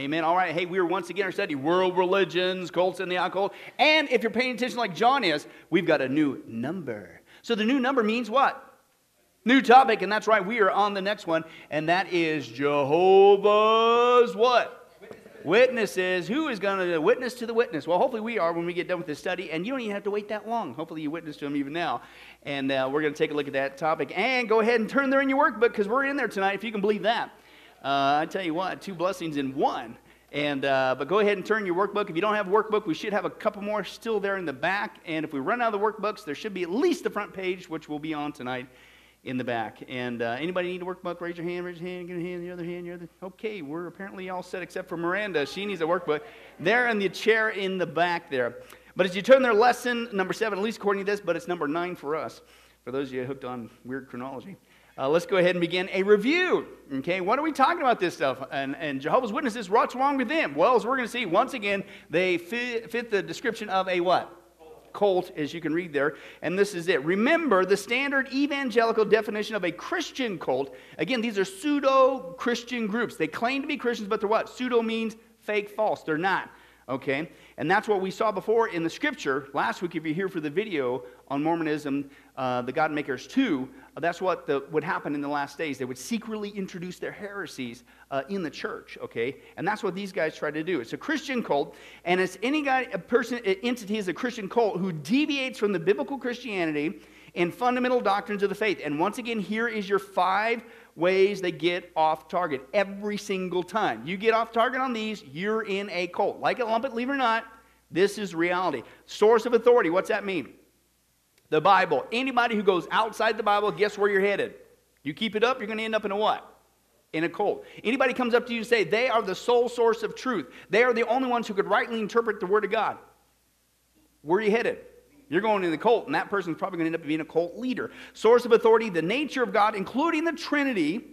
Amen. All right. Hey, we are once again our study world religions, cults and the occult. And if you're paying attention like John is, we've got a new number. So the new number means what? New topic, and that's right. We are on the next one, and that is Jehovah's what? Witnesses. Who is going to witness to the witness? Well, hopefully we are when we get done with this study, and you don't even have to wait that long. Hopefully you witness to them even now. And uh, we're going to take a look at that topic. And go ahead and turn there in your workbook because we're in there tonight, if you can believe that. Uh, I tell you what, two blessings in one. And uh, but go ahead and turn your workbook. If you don't have a workbook, we should have a couple more still there in the back. And if we run out of the workbooks, there should be at least the front page, which we'll be on tonight in the back. And uh, anybody need a workbook? Raise your hand, raise your hand, get a hand, the other hand, the other. Okay, we're apparently all set except for Miranda. She needs a workbook. There in the chair in the back there. But as you turn their lesson, number seven, at least according to this, but it's number nine for us, for those of you hooked on weird chronology. Uh, let's go ahead and begin a review. Okay, what are we talking about this stuff? And, and Jehovah's Witnesses, what's wrong with them? Well, as we're going to see, once again, they fit, fit the description of a what? cult, as you can read there. And this is it. Remember the standard evangelical definition of a Christian cult. Again, these are pseudo Christian groups. They claim to be Christians, but they're what? Pseudo means fake, false. They're not. Okay? And that's what we saw before in the scripture. Last week, if you're here for the video on Mormonism, uh, the God Makers 2, uh, that's what the, would happen in the last days. They would secretly introduce their heresies uh, in the church, okay? And that's what these guys try to do. It's a Christian cult, and it's any guy, a person, entity is a Christian cult who deviates from the biblical Christianity and fundamental doctrines of the faith. And once again, here is your five ways they get off target every single time. You get off target on these, you're in a cult. Like it, lump it, leave it or not, this is reality. Source of authority, what's that mean? The Bible. Anybody who goes outside the Bible, guess where you're headed? You keep it up, you're going to end up in a what? In a cult. Anybody comes up to you and say they are the sole source of truth. They are the only ones who could rightly interpret the Word of God. Where are you headed? You're going in the cult, and that person's probably going to end up being a cult leader. Source of authority, the nature of God, including the Trinity,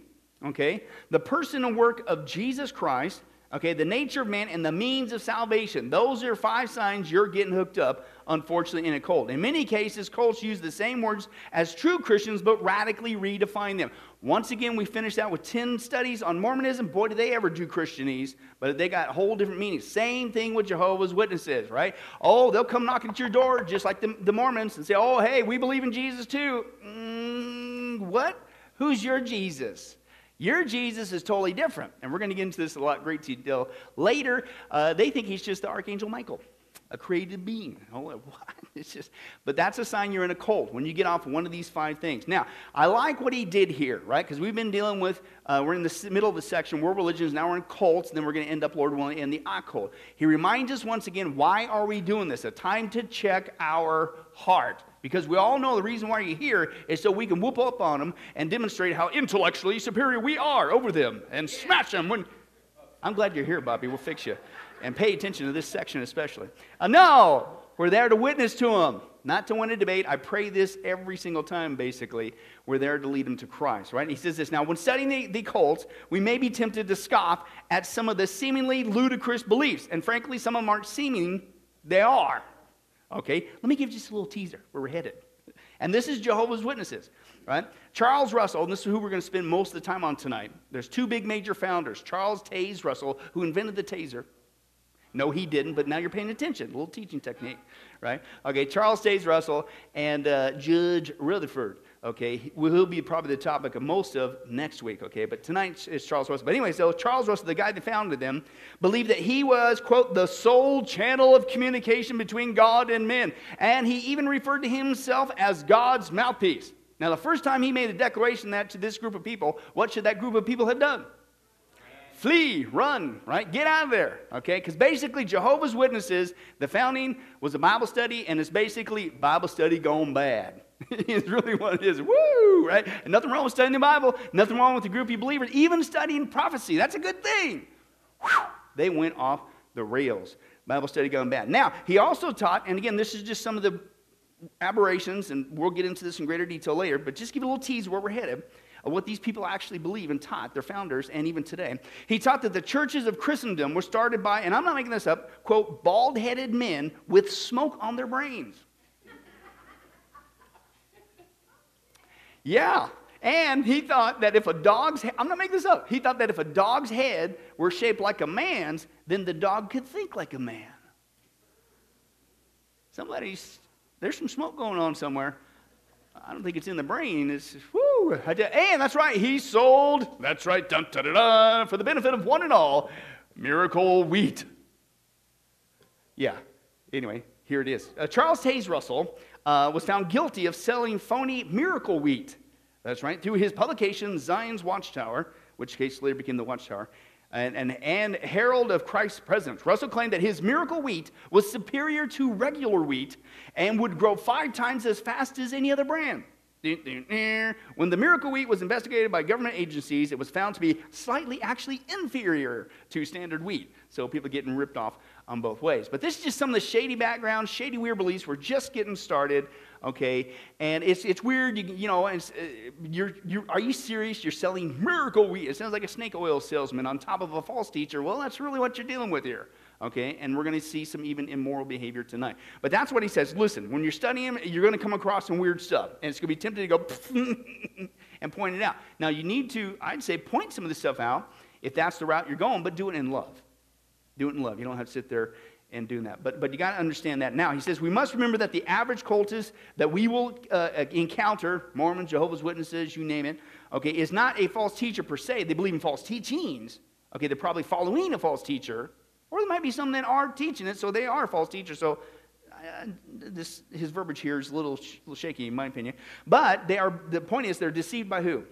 okay, the person and work of Jesus Christ, okay, the nature of man, and the means of salvation. Those are five signs you're getting hooked up unfortunately, in a cult. In many cases, cults use the same words as true Christians, but radically redefine them. Once again, we finished out with 10 studies on Mormonism. Boy, did they ever do Christianese, but they got whole different meanings. Same thing with Jehovah's Witnesses, right? Oh, they'll come knocking at your door just like the, the Mormons and say, oh, hey, we believe in Jesus too. Mm, what? Who's your Jesus? Your Jesus is totally different. And we're going to get into this a lot great detail later. Uh, they think he's just the Archangel Michael a created being. It's just, but that's a sign you're in a cult when you get off one of these five things. Now, I like what he did here, right? Because we've been dealing with, uh, we're in the middle of the section, world religions, now we're in cults, and then we're going to end up, Lord willing, in the occult. He reminds us once again, why are we doing this? A time to check our heart. Because we all know the reason why you're here is so we can whoop up on them and demonstrate how intellectually superior we are over them and smash them when. I'm glad you're here, Bobby. We'll fix you and pay attention to this section especially. Uh, no, we're there to witness to them, not to win a debate. I pray this every single time, basically. We're there to lead them to Christ, right? And he says this Now, when studying the, the cults, we may be tempted to scoff at some of the seemingly ludicrous beliefs. And frankly, some of them aren't seeming, they are. Okay, let me give you just a little teaser where we're headed. And this is Jehovah's Witnesses, right? Charles Russell, and this is who we're going to spend most of the time on tonight. There's two big major founders Charles Taze Russell, who invented the taser, no, he didn't, but now you're paying attention. A little teaching technique, right? Okay, Charles Taze Russell and uh, Judge Rutherford. Okay, he'll be probably the topic of most of next week. Okay, but tonight is Charles Russell. But anyway, so Charles Russell, the guy that founded them, believed that he was quote the sole channel of communication between God and men, and he even referred to himself as God's mouthpiece. Now, the first time he made a declaration that to this group of people, what should that group of people have done? flee, run, right? Get out of there, okay? Because basically, Jehovah's Witnesses, the founding was a Bible study, and it's basically Bible study gone bad. it's really what it is. Woo, right? And nothing wrong with studying the Bible, nothing wrong with a group of believers, even studying prophecy. That's a good thing. Whew, they went off the rails. Bible study going bad. Now, he also taught, and again, this is just some of the aberrations, and we'll get into this in greater detail later, but just give a little tease where we're headed of what these people actually believe and taught, their founders, and even today. He taught that the churches of Christendom were started by, and I'm not making this up, quote, bald headed men with smoke on their brains. Yeah. And he thought that if a dog's, I'm not making this up, he thought that if a dog's head were shaped like a man's, then the dog could think like a man. Somebody's, there's some smoke going on somewhere. I don't think it's in the brain. It's, whoo. And that's right, he sold, that's right, dun, dun, dun, dun, for the benefit of one and all, miracle wheat. Yeah, anyway, here it is. Uh, Charles Taze Russell uh, was found guilty of selling phony miracle wheat. That's right, through his publication, Zion's Watchtower, which case later became the Watchtower, and, and, and Herald of Christ's Presence. Russell claimed that his miracle wheat was superior to regular wheat and would grow five times as fast as any other brand. When the miracle wheat was investigated by government agencies, it was found to be slightly actually inferior to standard wheat. So people getting ripped off on both ways. But this is just some of the shady background, shady weird beliefs. We're just getting started, okay? And it's, it's weird, you, you know, uh, you're, you're, are you serious? You're selling miracle wheat. It sounds like a snake oil salesman on top of a false teacher. Well, that's really what you're dealing with here okay? And we're going to see some even immoral behavior tonight. But that's what he says. Listen, when you're studying you're going to come across some weird stuff, and it's going to be tempted to go and point it out. Now, you need to, I'd say, point some of this stuff out if that's the route you're going, but do it in love. Do it in love. You don't have to sit there and doing that. But, but you got to understand that. Now, he says, we must remember that the average cultist that we will uh, encounter, Mormons, Jehovah's Witnesses, you name it, okay, is not a false teacher per se. They believe in false teachings. Okay, they're probably following a false teacher, or there might be some that are teaching it, so they are false teachers. So uh, this, his verbiage here is a little, sh- little shaky, in my opinion. But they are, the point is, they're deceived by who?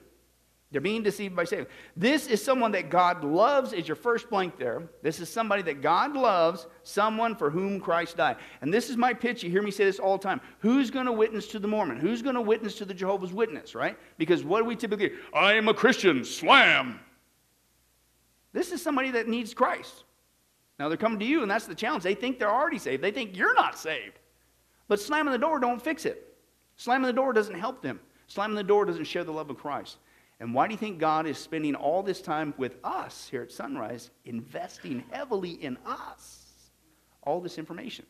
They're being deceived by Satan. This is someone that God loves, is your first blank there. This is somebody that God loves, someone for whom Christ died. And this is my pitch. You hear me say this all the time. Who's going to witness to the Mormon? Who's going to witness to the Jehovah's Witness, right? Because what do we typically I am a Christian, slam. This is somebody that needs Christ. Now they're coming to you, and that's the challenge. They think they're already saved. They think you're not saved. But slamming the door don't fix it. Slamming the door doesn't help them. Slamming the door doesn't share the love of Christ. And why do you think God is spending all this time with us here at Sunrise, investing heavily in us all this information?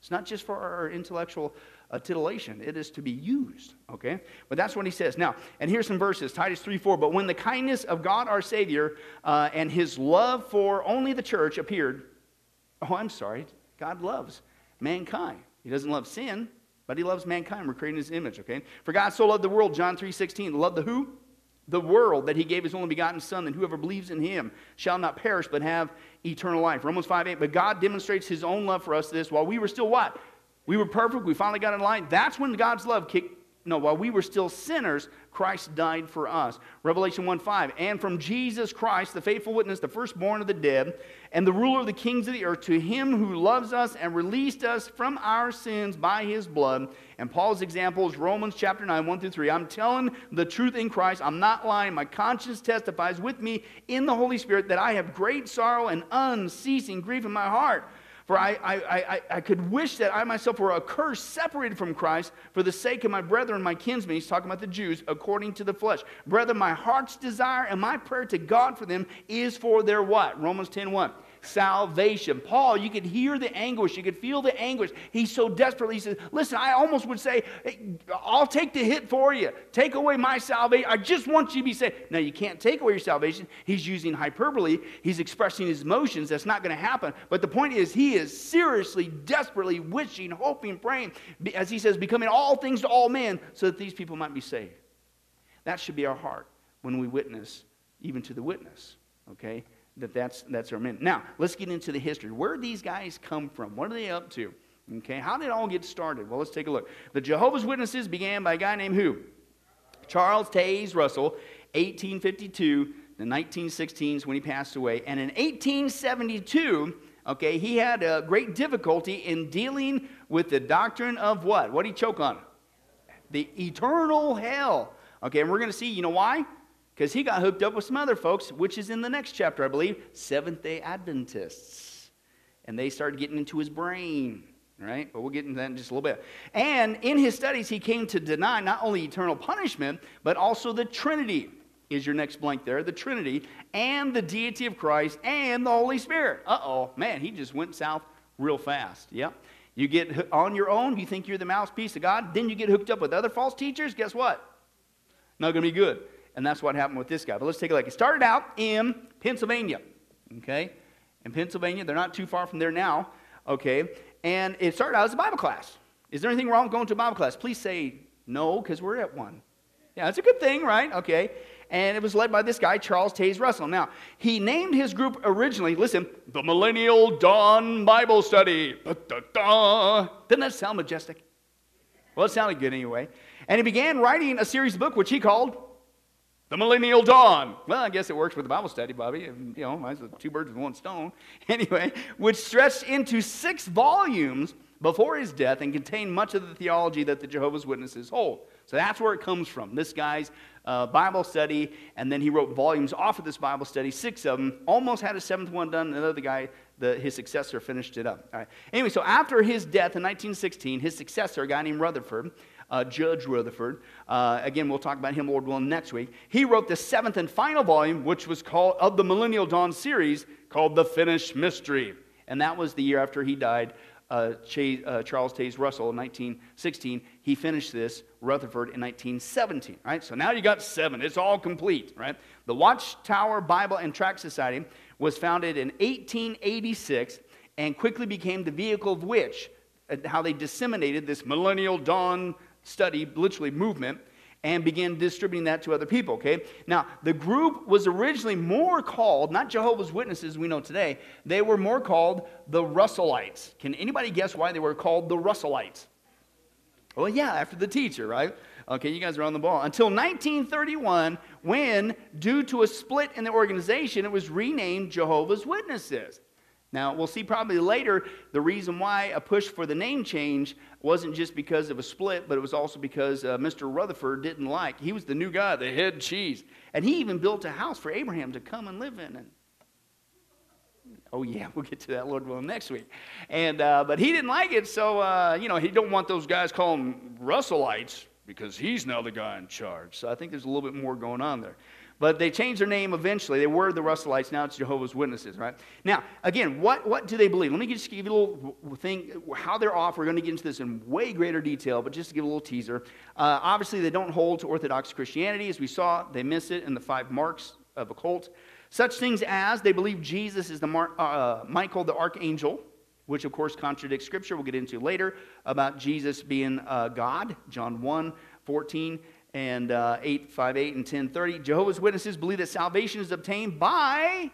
It's not just for our intellectual uh, titillation, it is to be used, okay? But that's what he says. Now, and here's some verses Titus 3 4. But when the kindness of God our Savior uh, and his love for only the church appeared, oh, I'm sorry, God loves mankind. He doesn't love sin, but he loves mankind. We're creating his image, okay? For God so loved the world, John 3 16. Love the who? The world that he gave his only begotten son and whoever believes in him shall not perish but have eternal life. Romans 5 8 but god demonstrates his own love for us this while we were still what? We were perfect. We finally got in line. That's when god's love kicked no while we were still sinners Christ died for us. Revelation 1 5. And from Jesus Christ, the faithful witness, the firstborn of the dead, and the ruler of the kings of the earth, to him who loves us and released us from our sins by his blood. And Paul's example is Romans chapter 9, 1 through 3. I'm telling the truth in Christ. I'm not lying. My conscience testifies with me in the Holy Spirit that I have great sorrow and unceasing grief in my heart. For I, I, I, I could wish that I myself were accursed, separated from Christ, for the sake of my brethren, my kinsmen. He's talking about the Jews, according to the flesh. Brethren, my heart's desire and my prayer to God for them is for their what? Romans 10 1 salvation. Paul, you could hear the anguish, you could feel the anguish. He's so desperate. He says, Listen, I almost would say, hey, I'll take the hit for you. Take away my salvation. I just want you to be saved. Now, you can't take away your salvation. He's using hyperbole, he's expressing his emotions. That's not going to happen. But the point is, he is seriously, desperately wishing, hoping, praying, as he says, becoming all things to all men so that these people might be saved. That should be our heart when we witness, even to the witness. Okay? That that's, that's our men. Now, let's get into the history. Where did these guys come from? What are they up to? Okay, how did it all get started? Well, let's take a look. The Jehovah's Witnesses began by a guy named who? Charles Taze Russell, 1852 the 1916s when he passed away. And in 1872, okay, he had a great difficulty in dealing with the doctrine of what? What did he choke on? The eternal hell. Okay, and we're going to see, you know why? Because he got hooked up with some other folks, which is in the next chapter, I believe, Seventh day Adventists. And they started getting into his brain, right? But we'll get into that in just a little bit. And in his studies, he came to deny not only eternal punishment, but also the Trinity. Is your next blank there? The Trinity and the deity of Christ and the Holy Spirit. Uh oh, man, he just went south real fast. Yep. You get on your own, you think you're the mouthpiece of God, then you get hooked up with other false teachers. Guess what? Not going to be good. And that's what happened with this guy. But let's take a look. It started out in Pennsylvania. Okay? In Pennsylvania. They're not too far from there now. Okay? And it started out as a Bible class. Is there anything wrong with going to a Bible class? Please say no, because we're at one. Yeah, that's a good thing, right? Okay. And it was led by this guy, Charles Taze Russell. Now, he named his group originally, listen, the Millennial Dawn Bible Study. Ba-da-da. Doesn't that sound majestic? Well, it sounded good anyway. And he began writing a series book which he called The Millennial Dawn. Well, I guess it works with the Bible study, Bobby. You know, two birds with one stone. Anyway, which stretched into six volumes before his death and contained much of the theology that the Jehovah's Witnesses hold. So that's where it comes from. This guy's uh, Bible study, and then he wrote volumes off of this Bible study, six of them. Almost had a seventh one done. Another guy, the, his successor, finished it up. All right. Anyway, so after his death in 1916, his successor, a guy named Rutherford, uh, Judge Rutherford, uh, again, we'll talk about him, Lord willing, next week. He wrote the seventh and final volume, which was called, of the Millennial Dawn series, called The Finished Mystery. And that was the year after he died uh, uh, Charles Taze Russell in 1916. He finished this, Rutherford, in 1917. Right? So now you got seven. It's all complete. Right? The Watchtower Bible and Tract Society was founded in 1886 and quickly became the vehicle of which, uh, how they disseminated this millennial dawn study, literally movement, and began distributing that to other people, okay? Now, the group was originally more called, not Jehovah's Witnesses we know today, they were more called the Russellites. Can anybody guess why they were called the Russellites? Well, yeah, after the teacher, right? Okay, you guys are on the ball. Until 1931, when, due to a split in the organization, it was renamed Jehovah's Witnesses. Now, we'll see probably later the reason why a push for the name change wasn't just because of a split, but it was also because uh, Mr. Rutherford didn't like. He was the new guy, the head cheese. And he even built a house for Abraham to come and live in. And, oh, yeah, we'll get to that, Lord willing, next week. And, uh, but he didn't like it, so, uh, you know, he don't want those guys calling Russellites because he's now the guy in charge. So I think there's a little bit more going on there. But they changed their name eventually. They were the Russellites. Now it's Jehovah's Witnesses, right? Now, again, what, what do they believe? Let me just give you a little thing, how they're off. We're going to get into this in way greater detail, but just to give a little teaser. Uh, obviously, they don't hold to Orthodox Christianity. As we saw, they miss it in the five marks of a cult. Such things as they believe Jesus is the Mar- uh, Michael the Archangel, which of course contradicts Scripture. We'll get into later about Jesus being uh, God, John 1 14 and uh, 858 and 1030. Jehovah's Witnesses believe that salvation is obtained by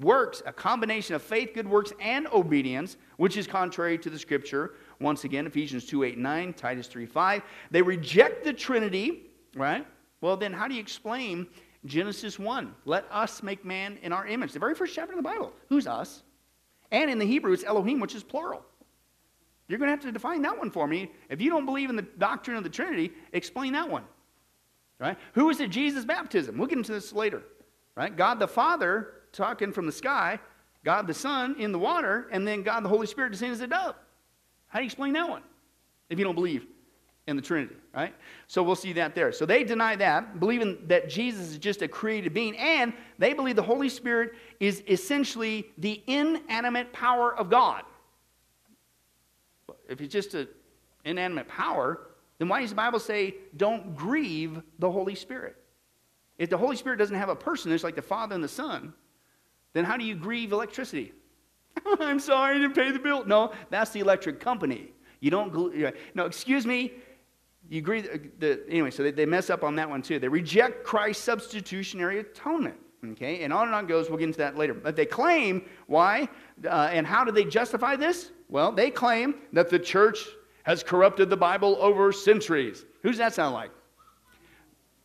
works, a combination of faith, good works, and obedience, which is contrary to the scripture. Once again, Ephesians 2 8 9, Titus 3 5. They reject the Trinity, right? Well, then how do you explain Genesis 1? Let us make man in our image. The very first chapter of the Bible. Who's us? And in the Hebrew, it's Elohim, which is plural. You're going to have to define that one for me. If you don't believe in the doctrine of the Trinity, explain that one. Right? Who is it Jesus' baptism? We'll get into this later. Right? God the Father talking from the sky, God the Son in the water, and then God the Holy Spirit descending as a dove. How do you explain that one if you don't believe in the Trinity, right? So we'll see that there. So they deny that, believing that Jesus is just a created being, and they believe the Holy Spirit is essentially the inanimate power of God if it's just an inanimate power, then why does the Bible say don't grieve the Holy Spirit? If the Holy Spirit doesn't have a person, it's like the Father and the Son, then how do you grieve electricity? I'm sorry, I didn't pay the bill. No, that's the electric company. You don't, no, excuse me. You agree, the, anyway, so they, they mess up on that one too. They reject Christ's substitutionary atonement. Okay, and on and on goes. We'll get into that later. But they claim, why? Uh, and how do they justify this? Well, they claim that the church has corrupted the Bible over centuries. Who's that sound like?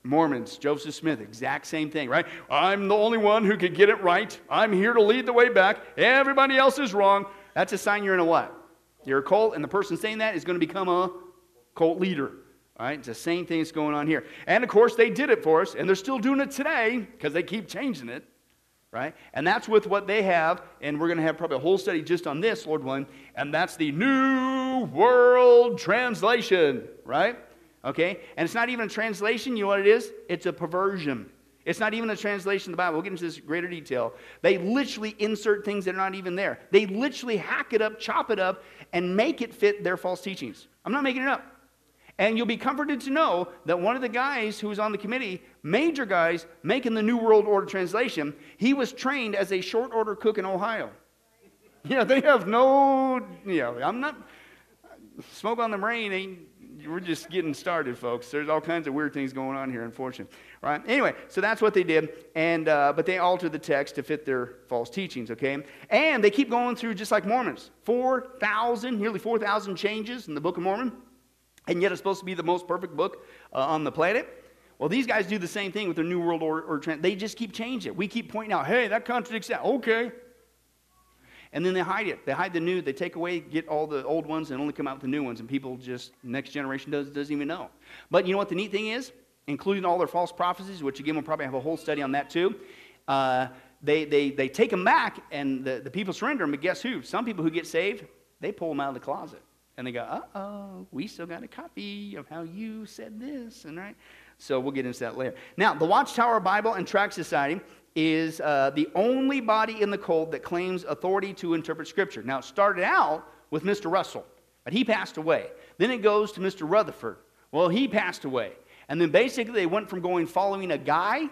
Mormons, Joseph Smith, exact same thing, right? I'm the only one who could get it right. I'm here to lead the way back. Everybody else is wrong. That's a sign you're in a what? You're a cult, and the person saying that is going to become a cult leader. All right, it's the same thing that's going on here. And of course, they did it for us, and they're still doing it today because they keep changing it right? And that's with what they have, and we're going to have probably a whole study just on this, Lord willing, and that's the New World Translation, right? Okay? And it's not even a translation, you know what it is? It's a perversion. It's not even a translation of the Bible. We'll get into this greater detail. They literally insert things that are not even there. They literally hack it up, chop it up, and make it fit their false teachings. I'm not making it up. And you'll be comforted to know that one of the guys who was on the committee, major guys making the New World Order translation, he was trained as a short order cook in Ohio. Yeah, they have no, you know, I'm not, smoke on the brain ain't, we're just getting started, folks. There's all kinds of weird things going on here, unfortunately. Right? Anyway, so that's what they did, and uh, but they altered the text to fit their false teachings. Okay, and they keep going through just like Mormons, four thousand, nearly four thousand changes in the Book of Mormon and yet it's supposed to be the most perfect book uh, on the planet. Well, these guys do the same thing with their New World Order. Or, they just keep changing it. We keep pointing out, hey, that contradicts that. Okay. And then they hide it. They hide the new. They take away, get all the old ones, and only come out with the new ones. And people just, next generation does, doesn't even know. But you know what the neat thing is? Including all their false prophecies, which again, we'll probably have a whole study on that too. Uh, they, they, they take them back, and the, the people surrender them. But guess who? Some people who get saved, they pull them out of the closet. And they go, uh oh, we still got a copy of how you said this, and right? So we'll get into that later. Now, the Watchtower Bible and Tract Society is uh, the only body in the cult that claims authority to interpret Scripture. Now, it started out with Mr. Russell, but he passed away. Then it goes to Mr. Rutherford. Well, he passed away. And then basically they went from going following a guy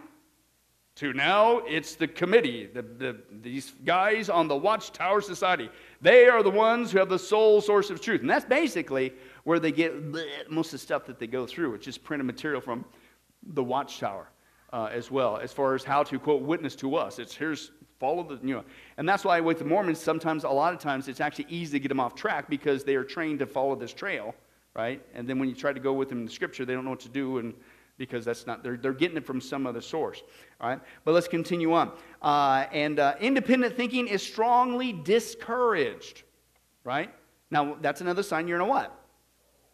to now it's the committee, the, the, these guys on the Watchtower Society. They are the ones who have the sole source of truth. And that's basically where they get most of the stuff that they go through. which is printed material from the Watchtower uh, as well, as far as how to, quote, witness to us. It's here's follow the, you know. And that's why with the Mormons, sometimes, a lot of times, it's actually easy to get them off track because they are trained to follow this trail, right? And then when you try to go with them in the scripture, they don't know what to do. And because that's not they're, they're getting it from some other source all right? But let's continue on. Uh, and uh, independent thinking is strongly discouraged right? Now that's another sign you're in a what?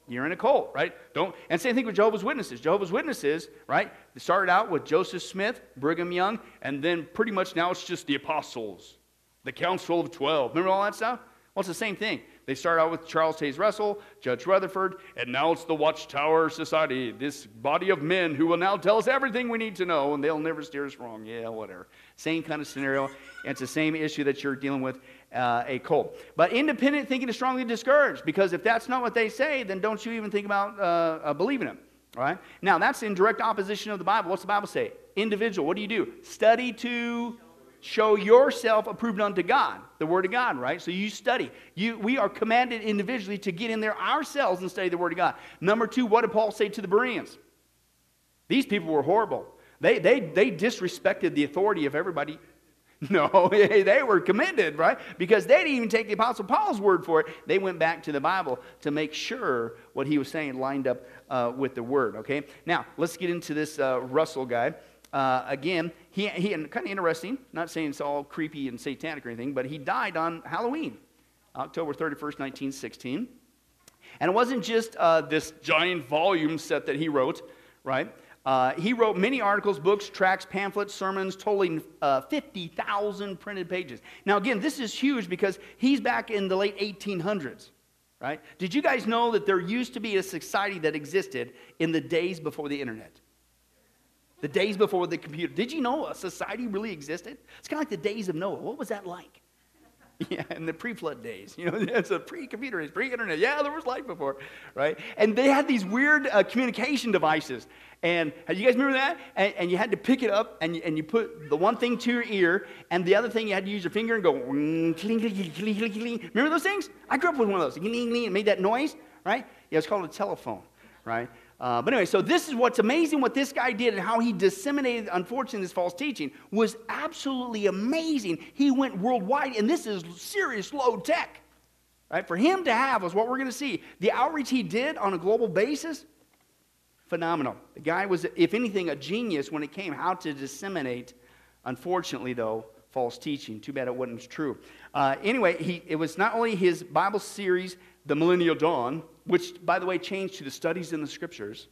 You're in a cult right? Don't and same thing with jehovah's witnesses. Jehovah's witnesses right they started out with joseph smith brigham young and then pretty much now it's just the apostles the council of 12 remember all that stuff? Well it's the same thing they start out with Charles Taze Russell, Judge Rutherford, and now it's the Watchtower Society, this body of men who will now tell us everything we need to know, and they'll never steer us wrong. Yeah, whatever. Same kind of scenario. And It's the same issue that you're dealing with uh, a cult. But independent thinking is strongly discouraged because if that's not what they say, then don't you even think about uh, uh, believing them. All right? Now, that's in direct opposition of the Bible. What's the Bible say? Individual. What do you do? Study to show yourself approved unto God, the Word of God, right? So you study. You, we are commanded individually to get in there ourselves and study the Word of God. Number two, what did Paul say to the Bereans? These people were horrible. They, they, they disrespected the authority of everybody. No, they were commended, right? Because they didn't even take the Apostle Paul's word for it. They went back to the Bible to make sure what he was saying lined up uh, with the Word, okay? Now, let's get into this uh, Russell guy. Uh, again, he, he and kind of interesting, not saying it's all creepy and satanic or anything, but he died on Halloween, October 31st, 1916. And it wasn't just uh, this giant volume set that he wrote, right? Uh, he wrote many articles, books, tracts, pamphlets, sermons, totaling uh, 50,000 printed pages. Now, again, this is huge because he's back in the late 1800s, right? Did you guys know that there used to be a society that existed in the days before the internet? The days before the computer. Did you know a society really existed? It's kind of like the days of Noah. What was that like? Yeah, in the pre-flood days, you know, it's a pre-computer, it's pre-internet. Yeah, there was life before, right? And they had these weird uh, communication devices. And you guys remember that? And, and, you had to pick it up, and and you put the one thing to your ear, and the other thing you had to use your finger and go. Remember those things? I grew up with one of those. It made that noise, right? Yeah, it's called a telephone, right? Uh, but anyway, so this is what's amazing what this guy did and how he disseminated, unfortunately, this false teaching was absolutely amazing. He went worldwide, and this is serious low tech. Right? For him to have was what we're going to see. The outreach he did on a global basis, phenomenal. The guy was, if anything, a genius when it came how to disseminate, unfortunately, though, false teaching. Too bad it wasn't true. Uh, anyway, he, it was not only his Bible series, The Millennial Dawn, which, by the way, changed to the Studies in the Scriptures.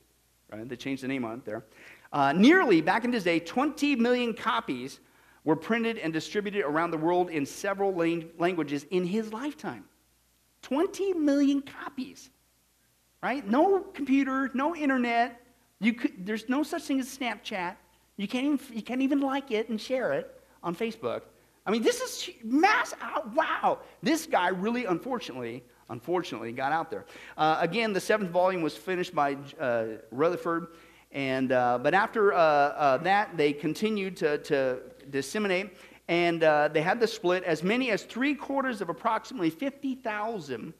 Right? They changed the name on it there. Uh, nearly, back in his day, 20 million copies were printed and distributed around the world in several languages in his lifetime. 20 million copies. Right? No computer, no internet. You could, there's no such thing as Snapchat. You can't, even, you can't even like it and share it on Facebook. I mean, this is mass. out. Wow. This guy really, unfortunately, unfortunately, got out there. Uh, again, the seventh volume was finished by uh, Rutherford. And, uh, but after uh, uh, that, they continued to, to disseminate. And uh, they had the split. As many as three quarters of approximately 50,000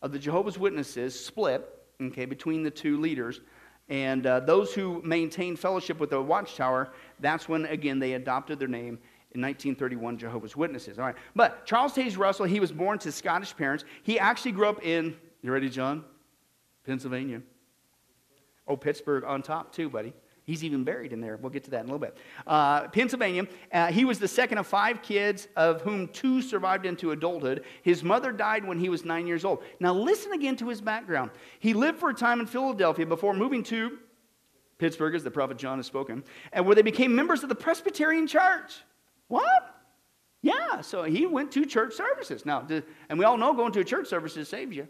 of the Jehovah's Witnesses split okay, between the two leaders. And uh, those who maintained fellowship with the Watchtower, that's when, again, they adopted their name in 1931, Jehovah's Witnesses. All right. But Charles Taze Russell, he was born to Scottish parents. He actually grew up in, you ready, John? Pennsylvania. Oh, Pittsburgh on top, too, buddy. He's even buried in there. We'll get to that in a little bit. Uh, Pennsylvania, uh, he was the second of five kids, of whom two survived into adulthood. His mother died when he was nine years old. Now, listen again to his background. He lived for a time in Philadelphia before moving to Pittsburgh, as the prophet John has spoken, and where they became members of the Presbyterian Church. What? Yeah, so he went to church services. Now, and we all know going to a church services saves you.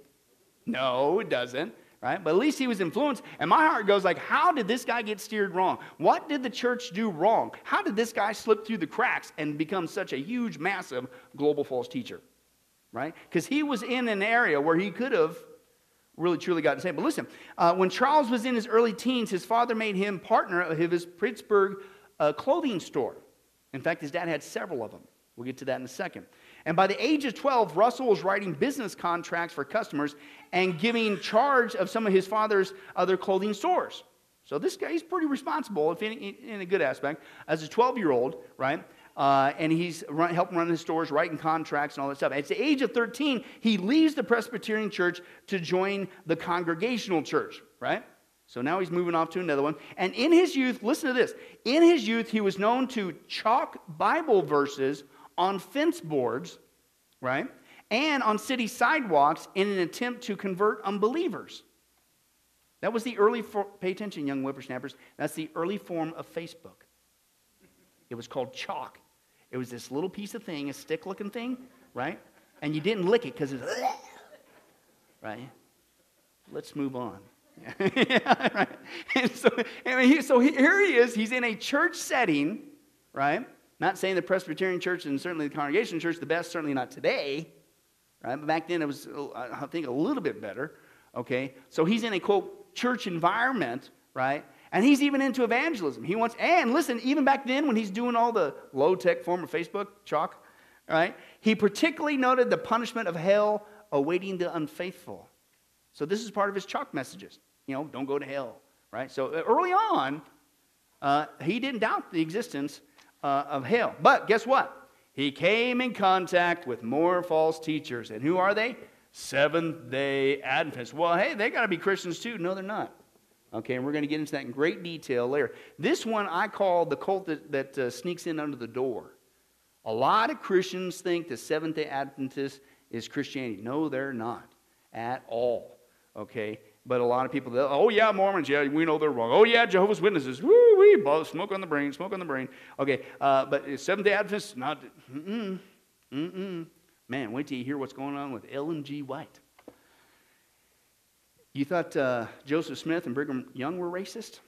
No, it doesn't right? But at least he was influenced. And my heart goes like, how did this guy get steered wrong? What did the church do wrong? How did this guy slip through the cracks and become such a huge, massive global false teacher? Right? Because he was in an area where he could have really truly gotten saved. But listen, uh, when Charles was in his early teens, his father made him partner of his Pittsburgh uh, clothing store. In fact, his dad had several of them. We'll get to that in a second. And by the age of 12, Russell was writing business contracts for customers and giving charge of some of his father's other clothing stores. So this guy, he's pretty responsible, if in, in a good aspect, as a 12 year old, right? Uh, and he's run, helping run his stores, writing contracts and all that stuff. At the age of 13, he leaves the Presbyterian church to join the Congregational church, right? So now he's moving off to another one. And in his youth, listen to this. In his youth, he was known to chalk Bible verses on fence boards, right? and on city sidewalks in an attempt to convert unbelievers. That was the early, for, pay attention, young whippersnappers, that's the early form of Facebook. It was called chalk. It was this little piece of thing, a stick looking thing, right? And you didn't lick it because it's, right? Let's move on. yeah, right? And so, he, so here he is. He's in a church setting, right? Not saying the Presbyterian church and certainly the Congregation church the best, certainly not today, Right? But back then it was, I think, a little bit better. Okay? So he's in a quote church environment, right? And he's even into evangelism. He wants, and listen, even back then when he's doing all the low tech form of Facebook, chalk, right? He particularly noted the punishment of hell awaiting the unfaithful. So this is part of his chalk messages. You know, don't go to hell, right? So uh, early on, uh, he didn't doubt the existence uh, of hell. But guess what? he came in contact with more false teachers. And who are they? Seventh day Adventists. Well, hey, they got to be Christians too. No, they're not. Okay, and we're going to get into that in great detail later. This one I call the cult that, that uh, sneaks in under the door. A lot of Christians think the Seventh day Adventist is Christianity. No, they're not at all. Okay, but a lot of people, oh yeah, Mormons, yeah, we know they're wrong. Oh yeah, Jehovah's Witnesses, woo wee, smoke on the brain, smoke on the brain. Okay, uh, but Seventh Day Adventists, not, mm-mm, mm-mm. Man, wait till you hear what's going on with Ellen G. White. You thought uh, Joseph Smith and Brigham Young were racist?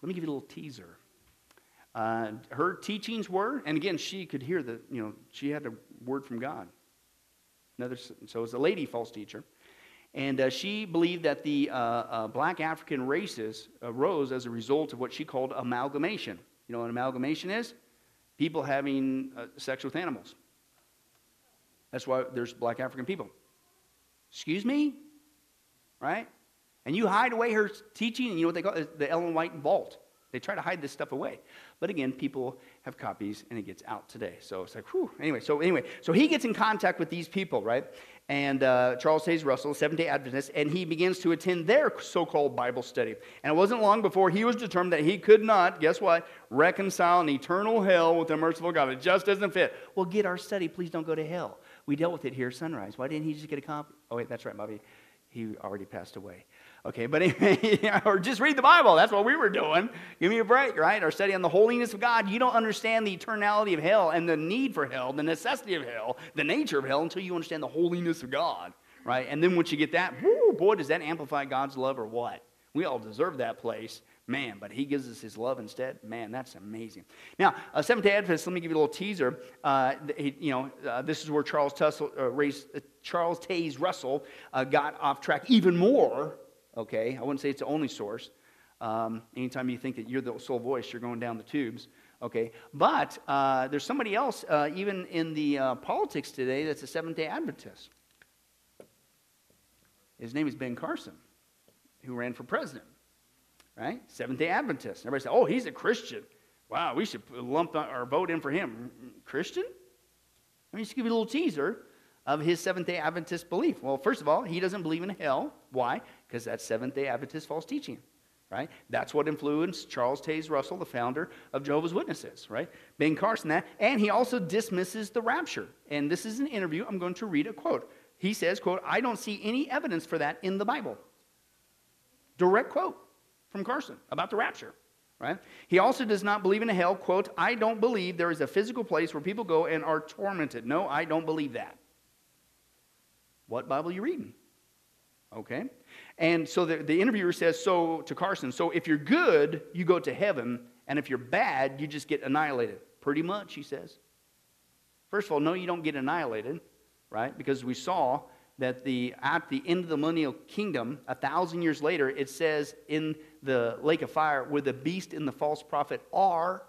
Let me give you a little teaser. Uh, her teachings were, and again, she could hear the, you know, she had a word from God. Another, so it's a lady false teacher. And uh, she believed that the uh, uh, black African races arose as a result of what she called amalgamation. You know what amalgamation is? People having uh, sex with animals. That's why there's black African people. Excuse me? Right? And you hide away her teaching, and you know what they call it? The Ellen White vault. They try to hide this stuff away. But again, people have copies and it gets out today. So it's like, whew. Anyway, so anyway, so he gets in contact with these people, right? And uh, Charles Taze Russell, Seventh day Adventist, and he begins to attend their so called Bible study. And it wasn't long before he was determined that he could not, guess what, reconcile an eternal hell with a merciful God. It just doesn't fit. Well, get our study. Please don't go to hell. We dealt with it here at Sunrise. Why didn't he just get a copy? Oh, wait, that's right, Bobby. He already passed away. Okay, but anyway, or just read the Bible. That's what we were doing. Give me a break, right? Our study on the holiness of God. You don't understand the eternality of hell and the need for hell, the necessity of hell, the nature of hell until you understand the holiness of God, right? And then once you get that, whoo, boy, does that amplify God's love or what? We all deserve that place. Man, but he gives us his love instead. Man, that's amazing. Now, uh, Seventh day Adventists, let me give you a little teaser. Uh, he, you know, uh, this is where Charles, Tussle, uh, raised, uh, Charles Taze Russell uh, got off track even more. Okay, I wouldn't say it's the only source. Um, anytime you think that you're the sole voice, you're going down the tubes. Okay, but uh, there's somebody else, uh, even in the uh, politics today, that's a Seventh day Adventist. His name is Ben Carson, who ran for president right? Seventh day Adventist. Everybody said, oh, he's a Christian. Wow, we should lump our vote in for him. Christian? Let me just give you a little teaser of his Seventh day Adventist belief. Well, first of all, he doesn't believe in hell. Why? Because that's Seventh day Adventist false teaching. Right? That's what influenced Charles Taze Russell, the founder of Jehovah's Witnesses, right? Ben Carson, that. And he also dismisses the rapture. And this is an interview. I'm going to read a quote. He says, quote, I don't see any evidence for that in the Bible. Direct quote from Carson about the rapture. Right? He also does not believe in a hell. Quote, I don't believe there is a physical place where people go and are tormented. No, I don't believe that. What Bible are you reading? Okay. And so the, the interviewer says so to Carson, so if you're good, you go to heaven, and if you're bad, you just get annihilated. Pretty much, he says. First of all, no, you don't get annihilated, right? Because we saw that the, at the end of the millennial kingdom, a thousand years later, it says in the lake of fire where the beast and the false prophet are,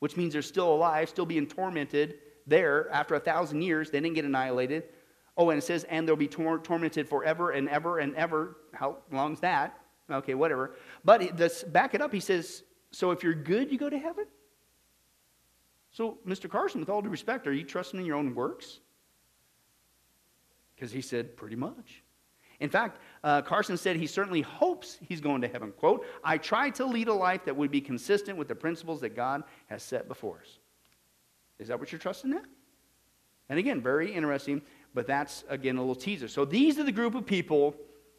which means they're still alive, still being tormented there after a thousand years. They didn't get annihilated. Oh, and it says, and they'll be tor- tormented forever and ever and ever. How long's that? Okay, whatever. But this, back it up. He says, so if you're good, you go to heaven? So, Mr. Carson, with all due respect, are you trusting in your own works? Because he said, pretty much. In fact, uh, Carson said he certainly hopes he's going to heaven. Quote, I try to lead a life that would be consistent with the principles that God has set before us. Is that what you're trusting in? And again, very interesting, but that's, again, a little teaser. So these are the group of people,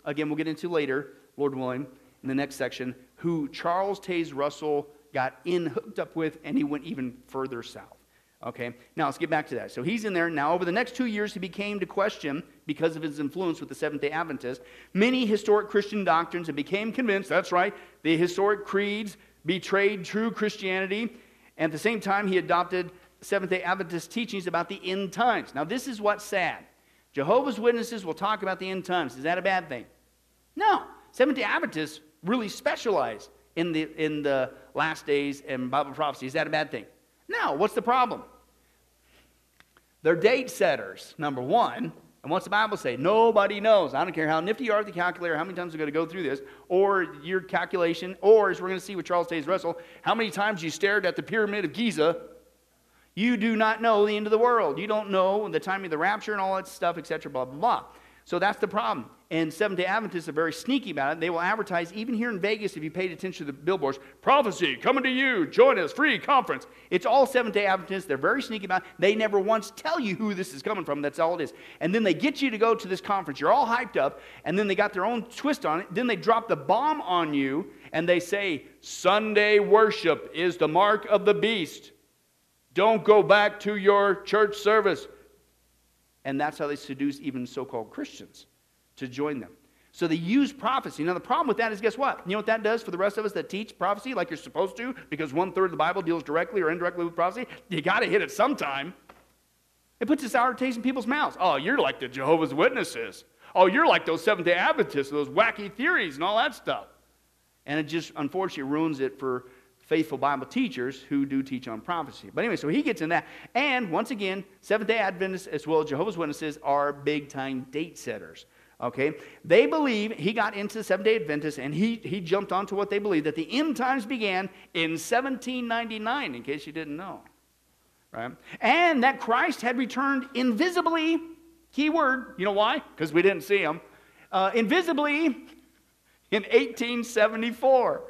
again, we'll get into later, Lord willing, in the next section, who Charles Taze Russell got in hooked up with, and he went even further south. Okay, now let's get back to that. So he's in there. Now, over the next two years, he became to question, because of his influence with the Seventh day Adventists, many historic Christian doctrines and became convinced that's right, the historic creeds betrayed true Christianity. And at the same time, he adopted Seventh day Adventist teachings about the end times. Now, this is what's sad. Jehovah's Witnesses will talk about the end times. Is that a bad thing? No. Seventh day Adventists really specialize in the, in the last days and Bible prophecy. Is that a bad thing? No. What's the problem? They're date setters, number one. And what's the Bible say? Nobody knows. I don't care how nifty you are at the calculator, how many times we're going to go through this, or your calculation, or as we're going to see with Charles Taze Russell, how many times you stared at the pyramid of Giza. You do not know the end of the world. You don't know the time of the rapture and all that stuff, etc., blah, blah, blah. So that's the problem. And Seventh day Adventists are very sneaky about it. They will advertise, even here in Vegas, if you paid attention to the billboards, prophecy coming to you, join us, free conference. It's all Seventh day Adventists. They're very sneaky about it. They never once tell you who this is coming from. That's all it is. And then they get you to go to this conference. You're all hyped up, and then they got their own twist on it. Then they drop the bomb on you, and they say, Sunday worship is the mark of the beast. Don't go back to your church service. And that's how they seduce even so called Christians to join them. So they use prophecy. Now, the problem with that is guess what? You know what that does for the rest of us that teach prophecy like you're supposed to because one third of the Bible deals directly or indirectly with prophecy? You got to hit it sometime. It puts a sour taste in people's mouths. Oh, you're like the Jehovah's Witnesses. Oh, you're like those Seventh day Adventists, those wacky theories and all that stuff. And it just unfortunately ruins it for faithful Bible teachers who do teach on prophecy. But anyway, so he gets in that. And once again, Seventh day Adventists as well as Jehovah's Witnesses are big time date setters. Okay? They believe he got into Seventh day Adventists and he, he jumped onto what they believe that the end times began in 1799, in case you didn't know. Right? And that Christ had returned invisibly. Key word. You know why? Because we didn't see him. Uh, invisibly in 1874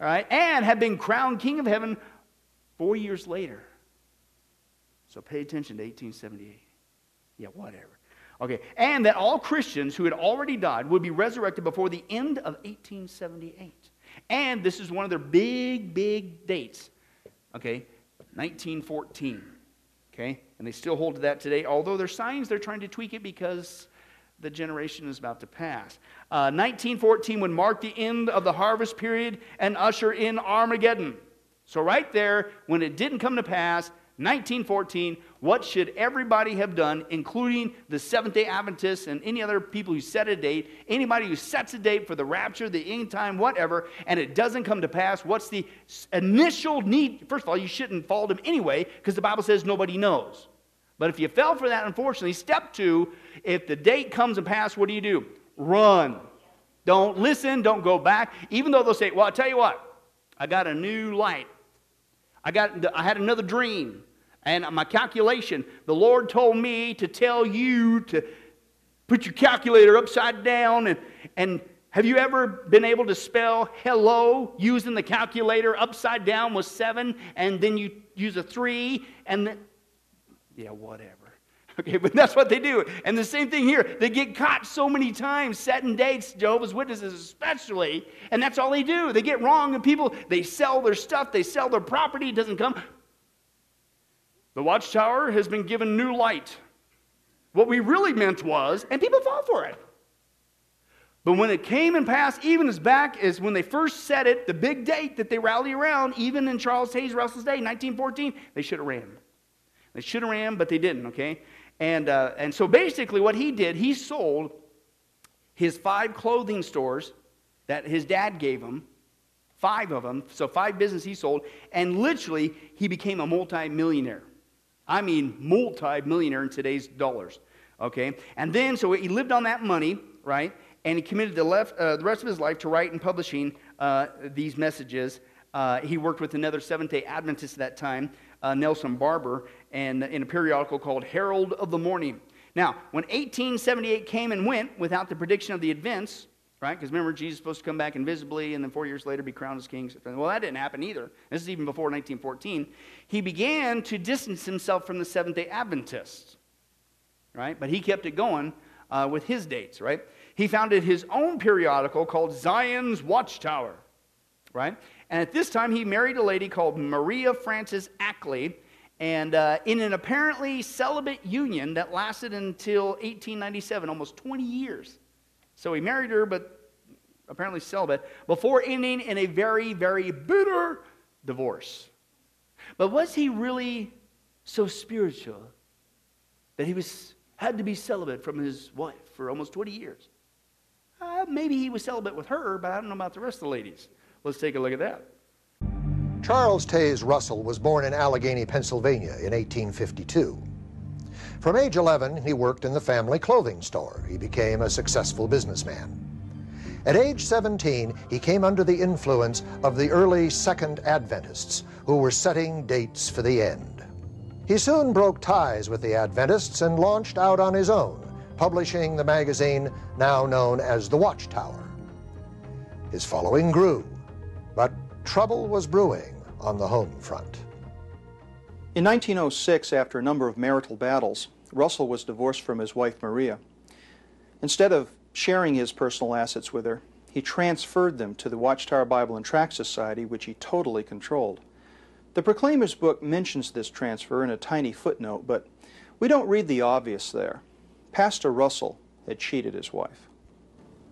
right? And had been crowned king of heaven four years later. So pay attention to 1878. Yeah, whatever. Okay, and that all Christians who had already died would be resurrected before the end of 1878. And this is one of their big, big dates. Okay, 1914. Okay, and they still hold to that today, although there's signs they're trying to tweak it because the generation is about to pass. Uh, 1914 would mark the end of the harvest period and usher in Armageddon. So, right there, when it didn't come to pass, 1914, what should everybody have done, including the Seventh day Adventists and any other people who set a date, anybody who sets a date for the rapture, the end time, whatever, and it doesn't come to pass? What's the initial need? First of all, you shouldn't fault them anyway, because the Bible says nobody knows. But if you fell for that, unfortunately, step two, if the date comes and pass, what do you do? Run. Don't listen, don't go back, even though they'll say, Well, I'll tell you what, I got a new light. I, got, I had another dream. And my calculation, the Lord told me to tell you to put your calculator upside down. And, and have you ever been able to spell hello using the calculator upside down with seven, and then you use a three, and yeah, whatever. Okay, but that's what they do. And the same thing here. They get caught so many times, setting dates, Jehovah's Witnesses especially, and that's all they do. They get wrong, and people, they sell their stuff, they sell their property, it doesn't come. The watchtower has been given new light. What we really meant was, and people fall for it. But when it came and passed, even as back as when they first said it, the big date that they rally around, even in Charles Taze Russell's day, 1914, they should have ran. They should have ran, but they didn't, okay? And, uh, and so basically, what he did, he sold his five clothing stores that his dad gave him, five of them, so five businesses he sold, and literally, he became a multi-millionaire. I mean, multi millionaire in today's dollars. Okay? And then, so he lived on that money, right? And he committed the, left, uh, the rest of his life to writing and publishing uh, these messages. Uh, he worked with another Seventh day Adventist at that time, uh, Nelson Barbour, and in a periodical called Herald of the Morning. Now, when 1878 came and went without the prediction of the events, right? Because remember, Jesus was supposed to come back invisibly and then four years later be crowned as king. Well, that didn't happen either. This is even before 1914. He began to distance himself from the Seventh day Adventists, right? But he kept it going uh, with his dates, right? He founded his own periodical called Zion's Watchtower, right? And at this time, he married a lady called Maria Frances Ackley. And uh, in an apparently celibate union that lasted until 1897, almost 20 years. So he married her, but apparently celibate, before ending in a very, very bitter divorce. But was he really so spiritual that he was, had to be celibate from his wife for almost 20 years? Uh, maybe he was celibate with her, but I don't know about the rest of the ladies. Let's take a look at that. Charles Taze Russell was born in Allegheny, Pennsylvania in 1852. From age 11, he worked in the family clothing store. He became a successful businessman. At age 17, he came under the influence of the early Second Adventists, who were setting dates for the end. He soon broke ties with the Adventists and launched out on his own, publishing the magazine now known as The Watchtower. His following grew, but trouble was brewing on the home front. In 1906, after a number of marital battles, Russell was divorced from his wife Maria. Instead of sharing his personal assets with her, he transferred them to the Watchtower Bible and Tract Society, which he totally controlled. The Proclaimer's book mentions this transfer in a tiny footnote, but we don't read the obvious there. Pastor Russell had cheated his wife.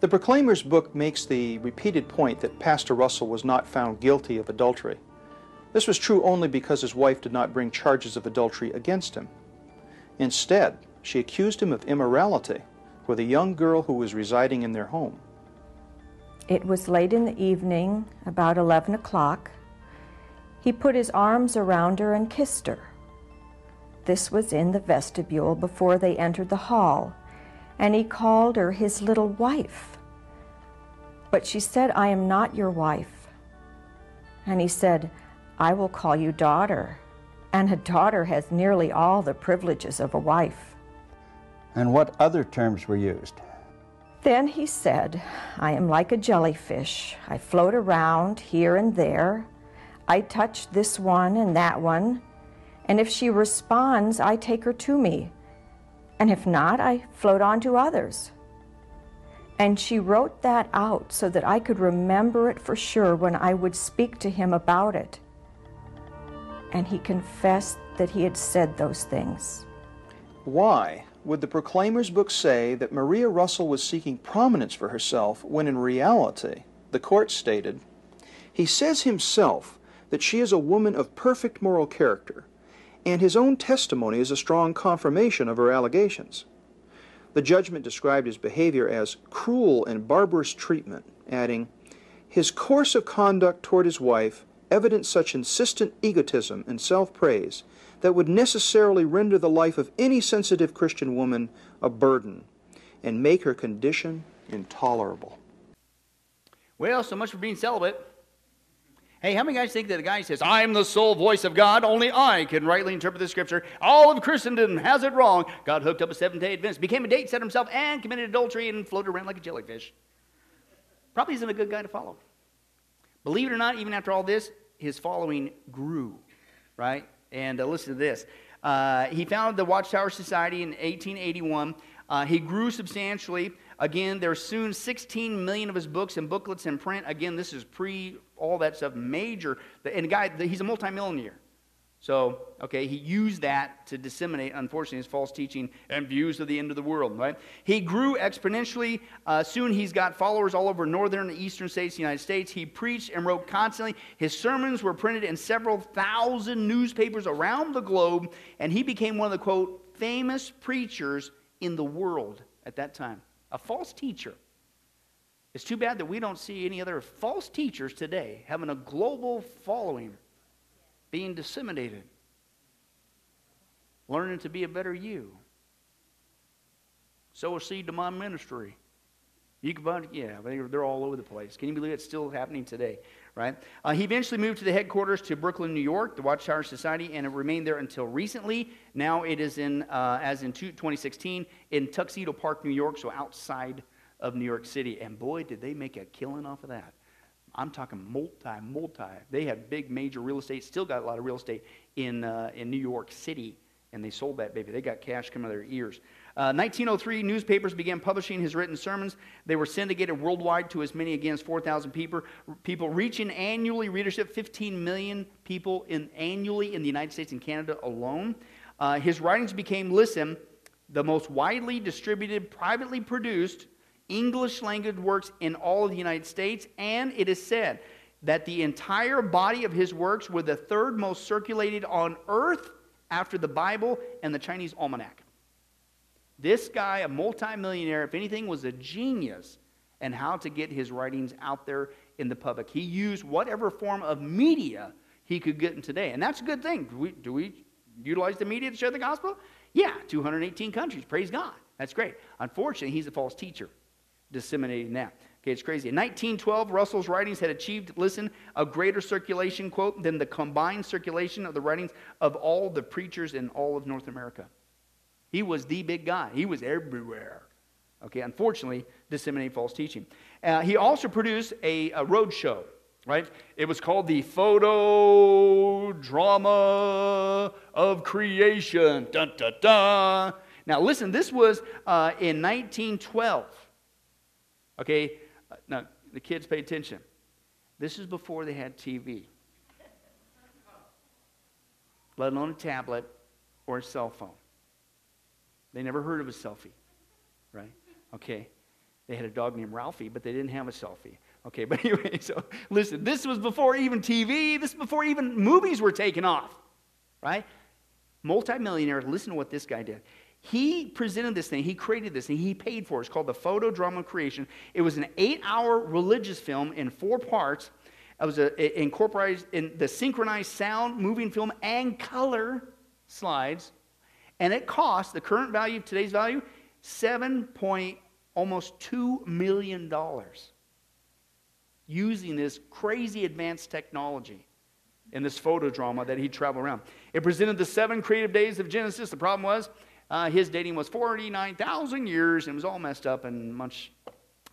The Proclaimer's book makes the repeated point that Pastor Russell was not found guilty of adultery. This was true only because his wife did not bring charges of adultery against him. Instead, she accused him of immorality with a young girl who was residing in their home. It was late in the evening, about 11 o'clock. He put his arms around her and kissed her. This was in the vestibule before they entered the hall, and he called her his little wife. But she said, I am not your wife. And he said, I will call you daughter, and a daughter has nearly all the privileges of a wife. And what other terms were used? Then he said, I am like a jellyfish. I float around here and there. I touch this one and that one. And if she responds, I take her to me. And if not, I float on to others. And she wrote that out so that I could remember it for sure when I would speak to him about it and he confessed that he had said those things. Why would the Proclaimer's book say that Maria Russell was seeking prominence for herself when in reality, the court stated, he says himself that she is a woman of perfect moral character, and his own testimony is a strong confirmation of her allegations. The judgment described his behavior as cruel and barbarous treatment, adding, His course of conduct toward his wife evidenced such insistent egotism and self praise that would necessarily render the life of any sensitive Christian woman a burden and make her condition intolerable. Well, so much for being celibate. Hey, how many guys think that a guy says, I'm the sole voice of God, only I can rightly interpret the scripture? All of Christendom has it wrong. God hooked up a Seventh day Adventist, became a date, set himself, and committed adultery and floated around like a jellyfish. Probably isn't a good guy to follow. Believe it or not, even after all this, his following grew, right? And uh, listen to this. Uh, he founded the Watchtower Society in 1881. Uh, he grew substantially. Again, there's soon 16 million of his books and booklets in print. Again, this is pre all that stuff, major. And the guy, he's a multimillionaire. So, okay, he used that to disseminate, unfortunately, his false teaching and views of the end of the world, right? He grew exponentially. Uh, soon he's got followers all over northern and eastern states of the United States. He preached and wrote constantly. His sermons were printed in several thousand newspapers around the globe, and he became one of the, quote, famous preachers in the world at that time. A false teacher. It's too bad that we don't see any other false teachers today having a global following, being disseminated, learning to be a better you. Sow a seed to my ministry. You can yeah, they're all over the place. Can you believe it's still happening today, right? Uh, he eventually moved to the headquarters to Brooklyn, New York, the Watchtower Society, and it remained there until recently. Now it is in, uh, as in 2016, in Tuxedo Park, New York, so outside of New York City. And boy, did they make a killing off of that. I'm talking multi, multi. They had big, major real estate, still got a lot of real estate in, uh, in New York City, and they sold that baby. They got cash coming out of their ears. Uh, 1903, newspapers began publishing his written sermons. They were syndicated worldwide to as many again as 4,000 people, people, reaching annually readership 15 million people in, annually in the United States and Canada alone. Uh, his writings became, listen, the most widely distributed, privately produced English language works in all of the United States, and it is said that the entire body of his works were the third most circulated on earth after the Bible and the Chinese almanac. This guy, a multimillionaire, if anything, was a genius in how to get his writings out there in the public. He used whatever form of media he could get in today. And that's a good thing. Do we, do we utilize the media to share the gospel? Yeah, 218 countries. Praise God. That's great. Unfortunately, he's a false teacher disseminating that. Okay, it's crazy. In 1912, Russell's writings had achieved, listen, a greater circulation, quote, than the combined circulation of the writings of all the preachers in all of North America. He was the big guy, he was everywhere. Okay, unfortunately, disseminating false teaching. Uh, he also produced a, a road show, right? It was called the Photo Drama of Creation. Dun, dun, dun. Now, listen, this was uh, in 1912. Okay, uh, now the kids pay attention. This is before they had TV, let alone a tablet or a cell phone. They never heard of a selfie, right? Okay. They had a dog named Ralphie, but they didn't have a selfie. Okay, but anyway, so listen, this was before even TV, this before even movies were taken off, right? Multimillionaire, listen to what this guy did. He presented this thing, he created this thing, he paid for it. It's called the Photo Drama Creation. It was an eight hour religious film in four parts. It was a, it incorporated in the synchronized sound, moving film, and color slides. And it cost, the current value of today's value, seven point almost two million dollars using this crazy advanced technology in this photo drama that he traveled around. It presented the seven creative days of Genesis. The problem was uh, his dating was 49,000 years and it was all messed up and much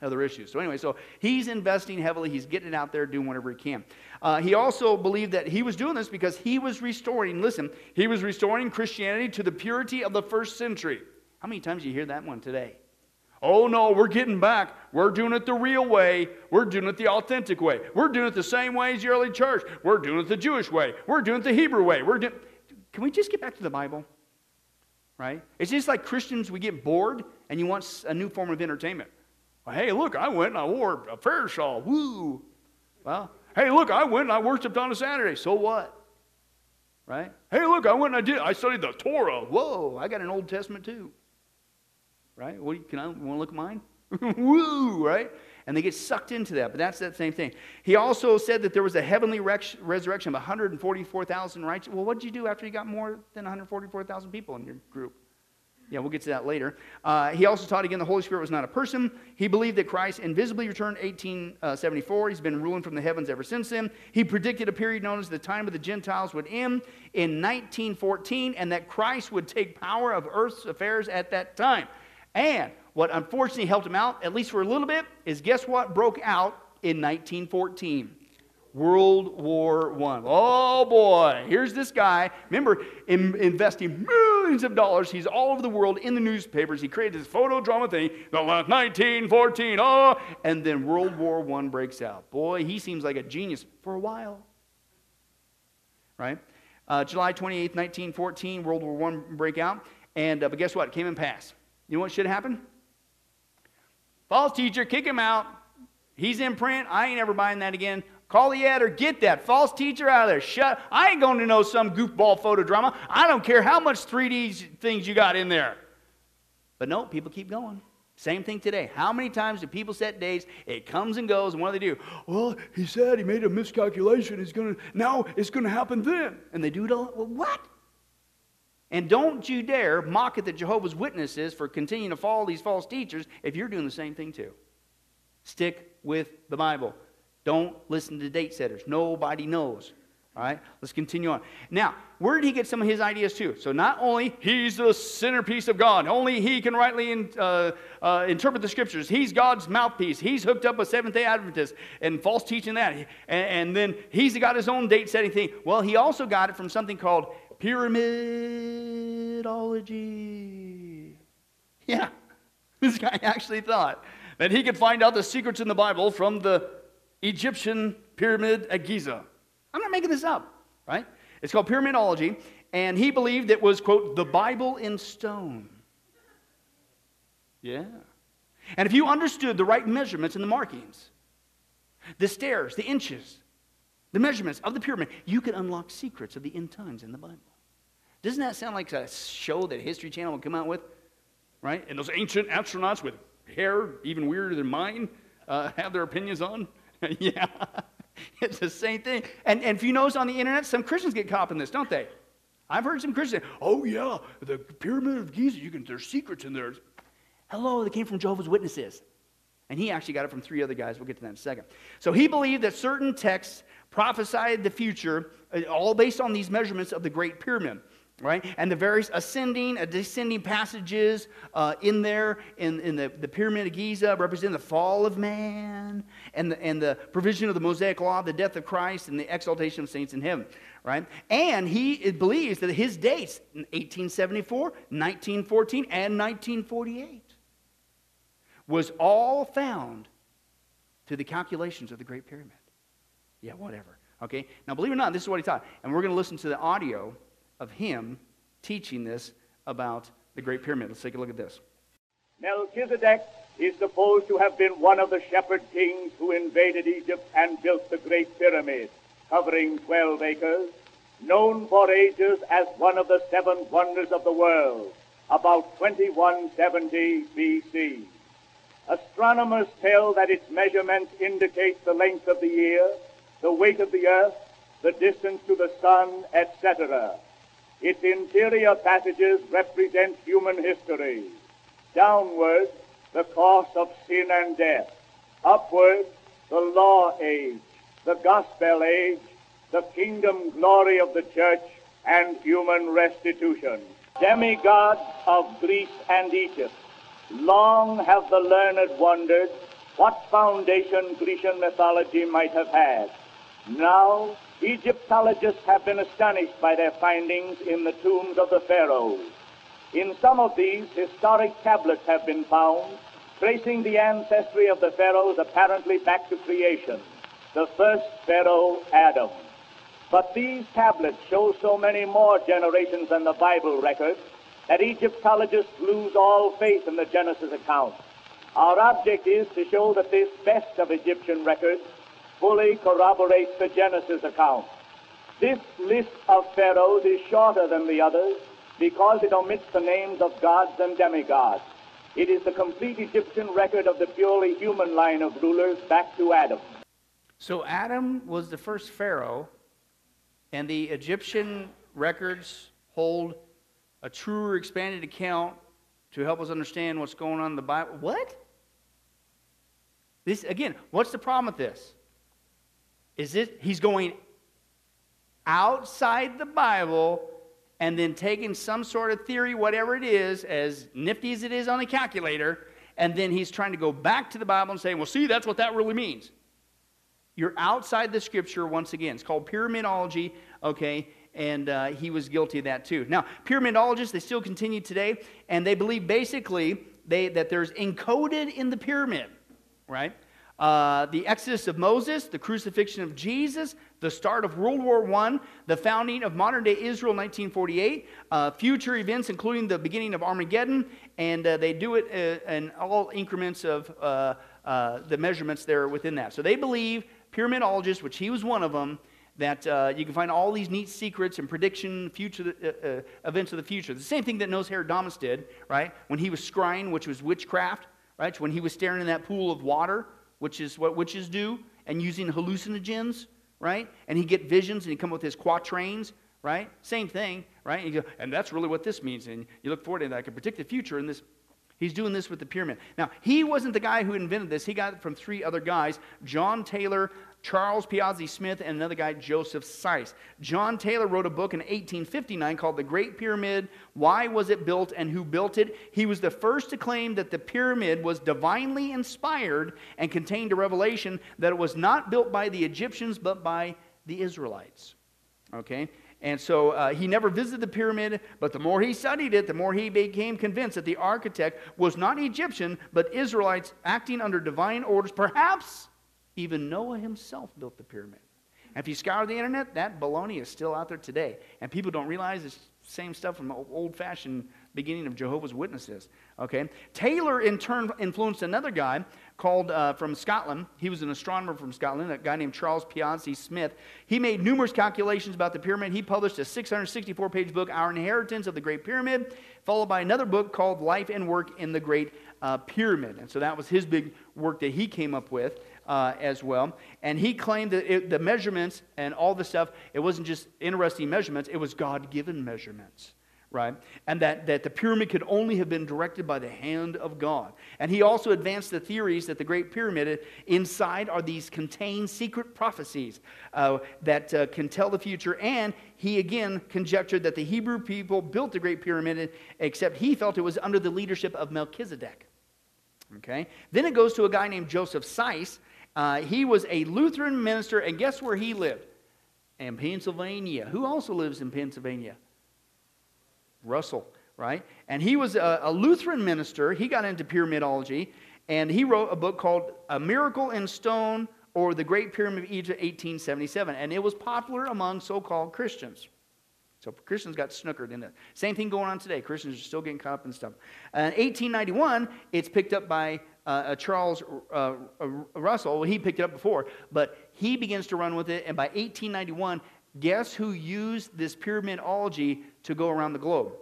other issues. So, anyway, so he's investing heavily. He's getting it out there, doing whatever he can. Uh, he also believed that he was doing this because he was restoring, listen, he was restoring Christianity to the purity of the first century. How many times do you hear that one today? Oh no, we're getting back. We're doing it the real way. We're doing it the authentic way. We're doing it the same way as the early church. We're doing it the Jewish way. We're doing it the Hebrew way. We're. Can we just get back to the Bible? right? It's just like Christians, we get bored and you want a new form of entertainment. Well, hey, look, I went and I wore a fair shawl. Woo! Well, hey, look, I went and I worshiped on a Saturday. So what? Right? Hey, look, I went and I did. I studied the Torah. Whoa, I got an Old Testament too. Right? What can I want to look at mine? Woo! Right? And they get sucked into that. But that's that same thing. He also said that there was a heavenly resurrection of 144,000 righteous. Well, what did you do after you got more than 144,000 people in your group? Yeah, we'll get to that later. Uh, he also taught again the Holy Spirit was not a person. He believed that Christ invisibly returned 1874. Uh, He's been ruling from the heavens ever since then. He predicted a period known as the time of the Gentiles would end in 1914 and that Christ would take power of earth's affairs at that time. And what unfortunately helped him out, at least for a little bit, is guess what broke out in 1914? World War I. Oh boy, here's this guy. Remember, in, investing millions of dollars. He's all over the world in the newspapers. He created this photo drama thing, the 1914, oh, and then World War I breaks out. Boy, he seems like a genius for a while. Right? Uh, July 28, 1914, World War I break out. And, uh, but guess what? It came and passed. You know what should happen? False teacher, kick him out. He's in print. I ain't ever buying that again. Call the editor, get that false teacher out of there. Shut. I ain't going to know some goofball photo drama. I don't care how much 3D things you got in there. But no, people keep going. Same thing today. How many times do people set dates? It comes and goes, and what do they do? Well, he said he made a miscalculation. He's gonna now it's gonna happen then. And they do it all well, what? And don't you dare mock at the Jehovah's Witnesses for continuing to follow these false teachers if you're doing the same thing too. Stick with the Bible. Don't listen to date setters. Nobody knows. All right, let's continue on. Now, where did he get some of his ideas too? So, not only he's the centerpiece of God, only he can rightly in, uh, uh, interpret the scriptures. He's God's mouthpiece. He's hooked up with Seventh day Adventists and false teaching that. And, and then he's got his own date setting thing. Well, he also got it from something called pyramidology. Yeah, this guy actually thought that he could find out the secrets in the Bible from the Egyptian pyramid at Giza. I'm not making this up, right? It's called pyramidology, and he believed it was, quote, the Bible in stone. Yeah. And if you understood the right measurements and the markings, the stairs, the inches, the measurements of the pyramid, you could unlock secrets of the end times in the Bible. Doesn't that sound like a show that History Channel would come out with? Right? And those ancient astronauts with hair even weirder than mine uh, have their opinions on? yeah. It's the same thing. And, and if you notice on the internet, some Christians get caught in this, don't they? I've heard some Christians say, oh, yeah, the Pyramid of Giza, you can, there's secrets in there. Hello, they came from Jehovah's Witnesses. And he actually got it from three other guys. We'll get to that in a second. So he believed that certain texts prophesied the future, uh, all based on these measurements of the Great Pyramid right? And the various ascending and descending passages uh, in there in, in the, the Pyramid of Giza represent the fall of man and the, and the provision of the Mosaic Law, the death of Christ, and the exaltation of saints in heaven, right? And he believes that his dates, 1874, 1914, and 1948, was all found to the calculations of the Great Pyramid. Yeah, whatever. Okay? Now, believe it or not, this is what he taught. And we're going to listen to the audio of him teaching this about the Great Pyramid. Let's take a look at this. Melchizedek is supposed to have been one of the shepherd kings who invaded Egypt and built the Great Pyramid, covering 12 acres, known for ages as one of the seven wonders of the world, about 2170 BC. Astronomers tell that its measurements indicate the length of the year, the weight of the earth, the distance to the sun, etc. Its interior passages represent human history. Downward, the course of sin and death. Upward, the law age, the gospel age, the kingdom glory of the church, and human restitution. Demigods of Greece and Egypt. Long have the learned wondered what foundation Grecian mythology might have had. Now Egyptologists have been astonished by their findings in the tombs of the pharaohs. In some of these, historic tablets have been found tracing the ancestry of the pharaohs apparently back to creation, the first pharaoh, Adam. But these tablets show so many more generations than the Bible records that Egyptologists lose all faith in the Genesis account. Our object is to show that this best of Egyptian records fully corroborates the Genesis account. This list of pharaohs is shorter than the others because it omits the names of gods and demigods. It is the complete Egyptian record of the purely human line of rulers back to Adam. So Adam was the first pharaoh, and the Egyptian records hold a truer, expanded account to help us understand what's going on in the Bible. What? This again, what's the problem with this? Is it he's going outside the Bible and then taking some sort of theory, whatever it is, as nifty as it is on a calculator, and then he's trying to go back to the Bible and say, well, see, that's what that really means. You're outside the scripture once again. It's called pyramidology, okay? And uh, he was guilty of that too. Now, pyramidologists, they still continue today, and they believe basically they, that there's encoded in the pyramid, right? Uh, the exodus of Moses, the crucifixion of Jesus, the start of World War I, the founding of modern day Israel 1948, uh, future events including the beginning of Armageddon, and uh, they do it uh, in all increments of uh, uh, the measurements there within that. So they believe pyramidologists, which he was one of them, that you can find all these neat secrets and prediction future events of the future. The same thing that Nostradamus did, right? When he was scrying, which was witchcraft, right? When he was staring in that pool of water, which is what witches do, and using hallucinogens, right? And he get visions and he come up with his quatrains, right? Same thing, right? And, go, and that's really what this means. And you look forward to that. I can predict the future in this He's doing this with the pyramid. Now, he wasn't the guy who invented this. He got it from three other guys John Taylor, Charles Piazzi Smyth, and another guy, Joseph Seiss. John Taylor wrote a book in 1859 called The Great Pyramid Why Was It Built and Who Built It? He was the first to claim that the pyramid was divinely inspired and contained a revelation that it was not built by the Egyptians but by the Israelites. Okay? And so uh, he never visited the pyramid, but the more he studied it, the more he became convinced that the architect was not Egyptian, but Israelites acting under divine orders. Perhaps even Noah himself built the pyramid. And if you scour the internet, that baloney is still out there today. And people don't realize it's same stuff from the old fashioned beginning of Jehovah's Witnesses. Okay? Taylor, in turn, influenced another guy called uh, from Scotland. He was an astronomer from Scotland, a guy named Charles Piazzi Smyth. He made numerous calculations about the pyramid. He published a 664 page book, Our Inheritance of the Great Pyramid, followed by another book called Life and Work in the Great uh, Pyramid. And so that was his big work that he came up with. Uh, as well. And he claimed that it, the measurements and all the stuff, it wasn't just interesting measurements, it was God given measurements right? And that, that the pyramid could only have been directed by the hand of God. And he also advanced the theories that the Great Pyramid inside are these contained secret prophecies uh, that uh, can tell the future. And he again conjectured that the Hebrew people built the Great Pyramid, except he felt it was under the leadership of Melchizedek. Okay? Then it goes to a guy named Joseph Seiss. Uh, he was a Lutheran minister, and guess where he lived? In Pennsylvania. Who also lives in Pennsylvania? Russell, right? And he was a, a, Lutheran minister. He got into pyramidology, and he wrote a book called A Miracle in Stone or The Great Pyramid of Egypt, 1877. And it was popular among so called Christians. So Christians got snookered in it. Same thing going on today. Christians are still getting caught up in stuff. Uh, in 1891, it's picked up by uh, Charles uh, uh, Russell. He picked it up before, but he begins to run with it. And by 1891, guess who used this pyramidology to go around the globe.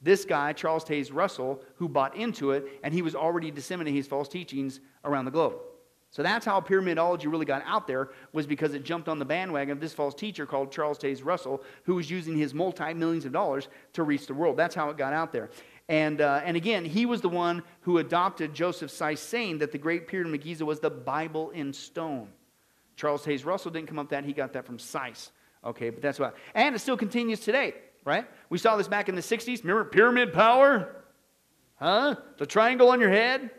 This guy, Charles Taze Russell, who bought into it, and he was already disseminating his false teachings around the globe. So that's how pyramidology really got out there, was because it jumped on the bandwagon of this false teacher called Charles Taze Russell, who was using his multi millions of dollars to reach the world. That's how it got out there. And, uh, and again, he was the one who adopted Joseph Seiss saying that the Great Pyramid of Giza was the Bible in stone. Charles Taze Russell didn't come up with that, he got that from Seiss. Okay, but that's why. And it still continues today, right? We saw this back in the 60s. Remember pyramid power? Huh? The triangle on your head,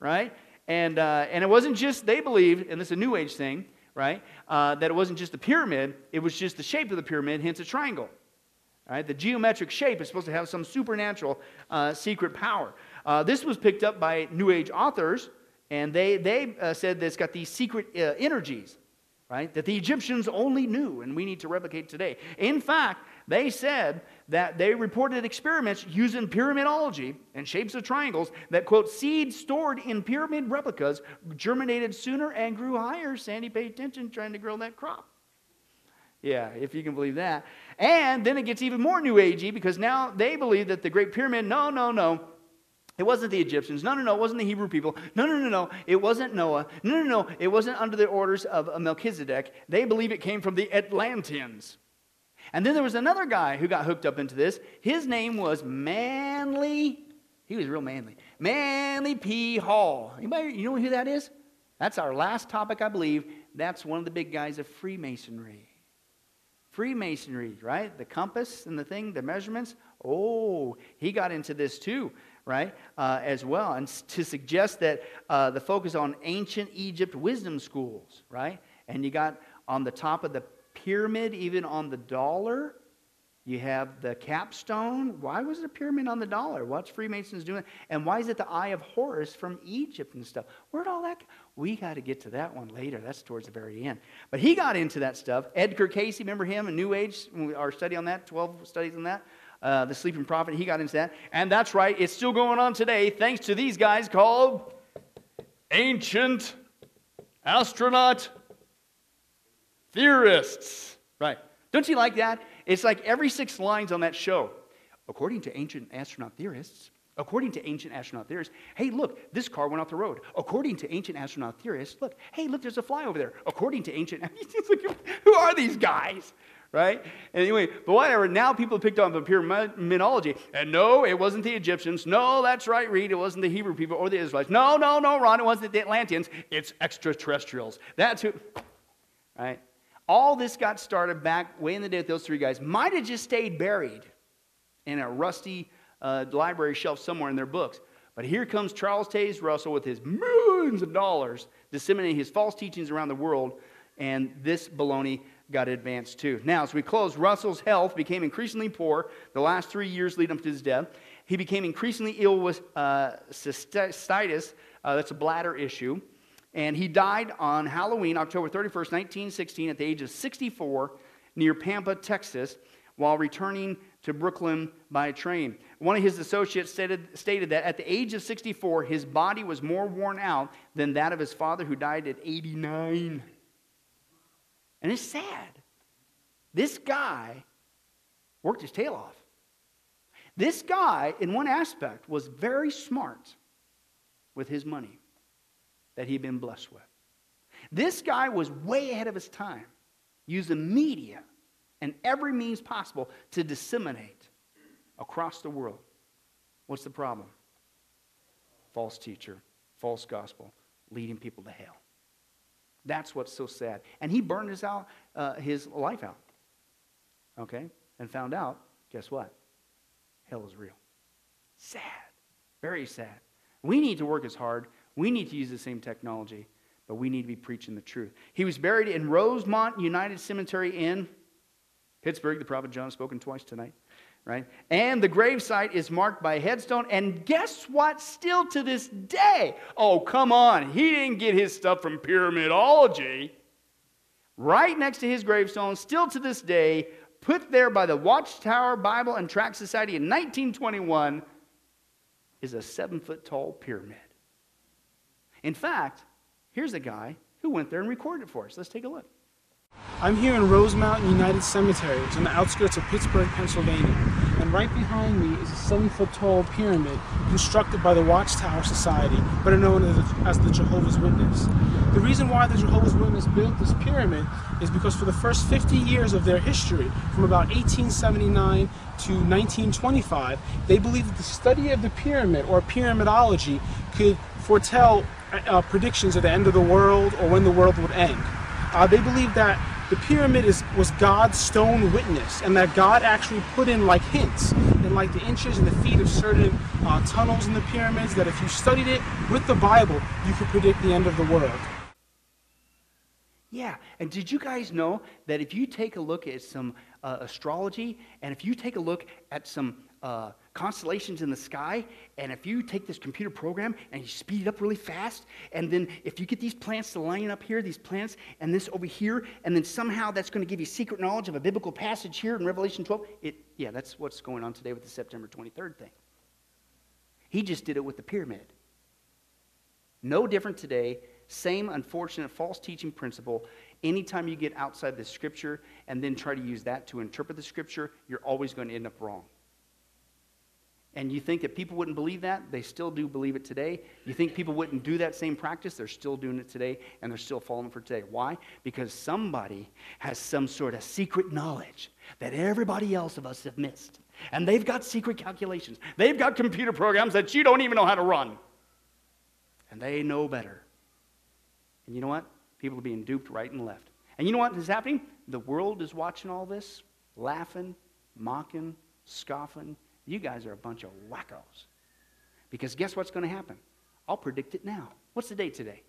right? And, uh, and it wasn't just, they believed, and this is a New Age thing, right? Uh, that it wasn't just the pyramid, it was just the shape of the pyramid, hence a triangle. Right? The geometric shape is supposed to have some supernatural uh, secret power. Uh, this was picked up by New Age authors, and they, they uh, said that it's got these secret uh, energies right? That the Egyptians only knew, and we need to replicate today. In fact, they said that they reported experiments using pyramidology and shapes of triangles that, quote, seeds stored in pyramid replicas germinated sooner and grew higher. Sandy, pay attention trying to grow that crop. Yeah, if you can believe that. And then it gets even more new agey because now they believe that the Great Pyramid, no, no, no, it wasn't the Egyptians. No, no, no. It wasn't the Hebrew people. No, no, no, no. It wasn't Noah. No, no, no. It wasn't under the orders of Melchizedek. They believe it came from the Atlanteans. And then there was another guy who got hooked up into this. His name was Manly. He was real manly. Manly P. Hall. Anybody, you know who that is? That's our last topic, I believe. That's one of the big guys of Freemasonry. Freemasonry, right? The compass and the thing, the measurements. Oh, he got into this too right, uh, as well. And to suggest that uh, the focus on ancient Egypt wisdom schools, right? And you got on the top of the pyramid, even on the dollar, you have the capstone. Why was it a pyramid on the dollar? What's Freemasons doing? And why is it the Eye of Horus from Egypt and stuff? Where'd all that? We got to get to that one later. That's towards the very end. But he got into that stuff. Edgar Cayce, remember him? A New Age, our study on that, 12 studies on that. Uh, the sleeping prophet, he got into that. And that's right, it's still going on today thanks to these guys called ancient astronaut theorists. Right. Don't you like that? It's like every six lines on that show. According to ancient astronaut theorists, according to ancient astronaut theorists, hey, look, this car went off the road. According to ancient astronaut theorists, look, hey, look, there's a fly over there. According to ancient, who are these guys? right? Anyway, but whatever. Now people have picked on the pyramidology. And no, it wasn't the Egyptians. No, that's right, Reed. It wasn't the Hebrew people or the Israelites. No, no, no, Ron. It wasn't the Atlanteans. It's extraterrestrials. That's who, right? All this got started back way in the day with those three guys. Might have just stayed buried in a rusty uh, library shelf somewhere in their books. But here comes Charles Taze Russell with his millions of dollars disseminating his false teachings around the world, and this baloney got advanced too. Now, as we close, Russell's health became increasingly poor the last three years leading up to his death. He became increasingly ill with uh, cystitis, uh, that's a bladder issue. And he died on Halloween, October 31st, 1916, at the age of 64 near Pampa, Texas, while returning to Brooklyn by train. One of his associates stated, stated that at the age of 64, his body was more worn out than that of his father, who died at 89. And it's sad. This guy worked his tail off. This guy, in one aspect, was very smart with his money that he'd been blessed with. This guy was way ahead of his time, using media and every means possible to disseminate across the world. What's the problem? False teacher, false gospel, leading people to hell. That's what's so sad. And he burned his, out, uh, his life out. Okay? And found out, guess what? Hell is real. Sad. Very sad. We need to work as hard. We need to use the same technology, but we need to be preaching the truth. He was buried in Rosemont United Cemetery in Pittsburgh. The prophet John has spoken twice tonight right? And the gravesite is marked by a headstone. And guess what? Still to this day, oh, come on, he didn't get his stuff from pyramidology. Right next to his gravestone, still to this day, put there by the Watchtower Bible and Tract Society in 1921, is a seven foot tall pyramid. In fact, here's a guy who went there and recorded it for us. Let's take a look. I'm here in Rosemont United Cemetery. It's on the outskirts of Pittsburgh, Pennsylvania. And right behind me is a seven foot tall pyramid constructed by the Watchtower Society, better known as the Jehovah's Witness. The reason why the Jehovah's Witness built this pyramid is because for the first 50 years of their history, from about 1879 to 1925, they believed that the study of the pyramid or pyramidology could foretell uh, predictions of the end of the world or when the world would end. Uh, they believe that the pyramid is was God's stone witness, and that God actually put in like hints in like the inches and the feet of certain uh, tunnels in the pyramids. That if you studied it with the Bible, you could predict the end of the world. Yeah, and did you guys know that if you take a look at some uh, astrology and if you take a look at some uh, constellations in the sky. And if you take this computer program and you speed it up really fast, and then if you get these plants to line up here, these plants, and this over here, and then somehow that's going to give you secret knowledge of a biblical passage here in Revelation 12, it, yeah, that's what's going on today with the September 23rd thing. He just did it with the pyramid. No different today. Same unfortunate false teaching principle. Anytime you get outside the scripture and then try to use that to interpret the scripture, you're always going to end up wrong. And you think that people wouldn't believe that? They still do believe it today. You think people wouldn't do that same practice? They're still doing it today, and they're still falling for today. Why? Because somebody has some sort of secret knowledge that everybody else of us have missed. And they've got secret calculations. They've got computer programs that you don't even know how to run. And they know better. And you know what? People are being duped right and left. And you know what is happening? The world is watching all this, laughing, mocking, scoffing, you guys are a bunch of wackos. Because guess what's going to happen? I'll predict it now. What's the date today?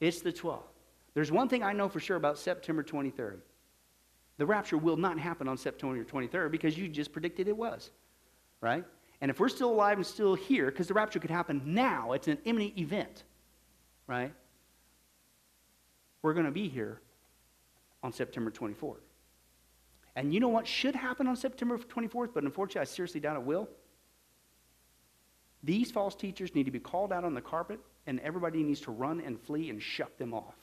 It's the 12th. There's one thing I know for sure about September 23rd. The rapture will not happen on September 23rd because you just predicted it was. Right? And if we're still alive and still here, because the rapture could happen now, it's an imminent event. Right? We're going to be here on September 24th. And you know what should happen on September 24th, but unfortunately, I seriously doubt it will? These false teachers need to be called out on the carpet, and everybody needs to run and flee and shut them off.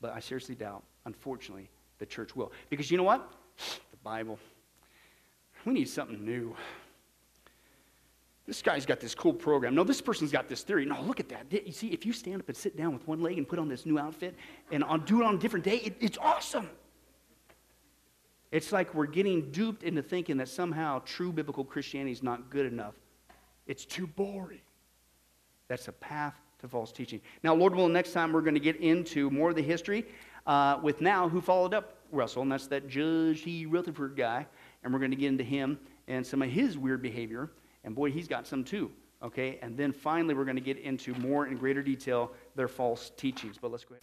But I seriously doubt, unfortunately, the church will. Because you know what? The Bible. We need something new. This guy's got this cool program. No, this person's got this theory. No, look at that. You see, if you stand up and sit down with one leg and put on this new outfit and do it on a different day, it, it's awesome. It's like we're getting duped into thinking that somehow true biblical Christianity is not good enough. It's too boring. That's a path to false teaching. Now, Lord willing, next time we're going to get into more of the history uh, with now who followed up Russell, and that's that Judge T. Rutherford guy. And we're going to get into him and some of his weird behavior. And boy, he's got some too. Okay? And then finally, we're going to get into more in greater detail their false teachings. But let's go ahead.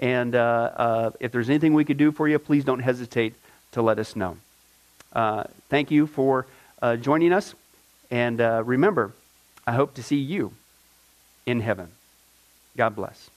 And uh, uh, if there's anything we could do for you, please don't hesitate to let us know. Uh, thank you for uh, joining us. And uh, remember, I hope to see you in heaven. God bless.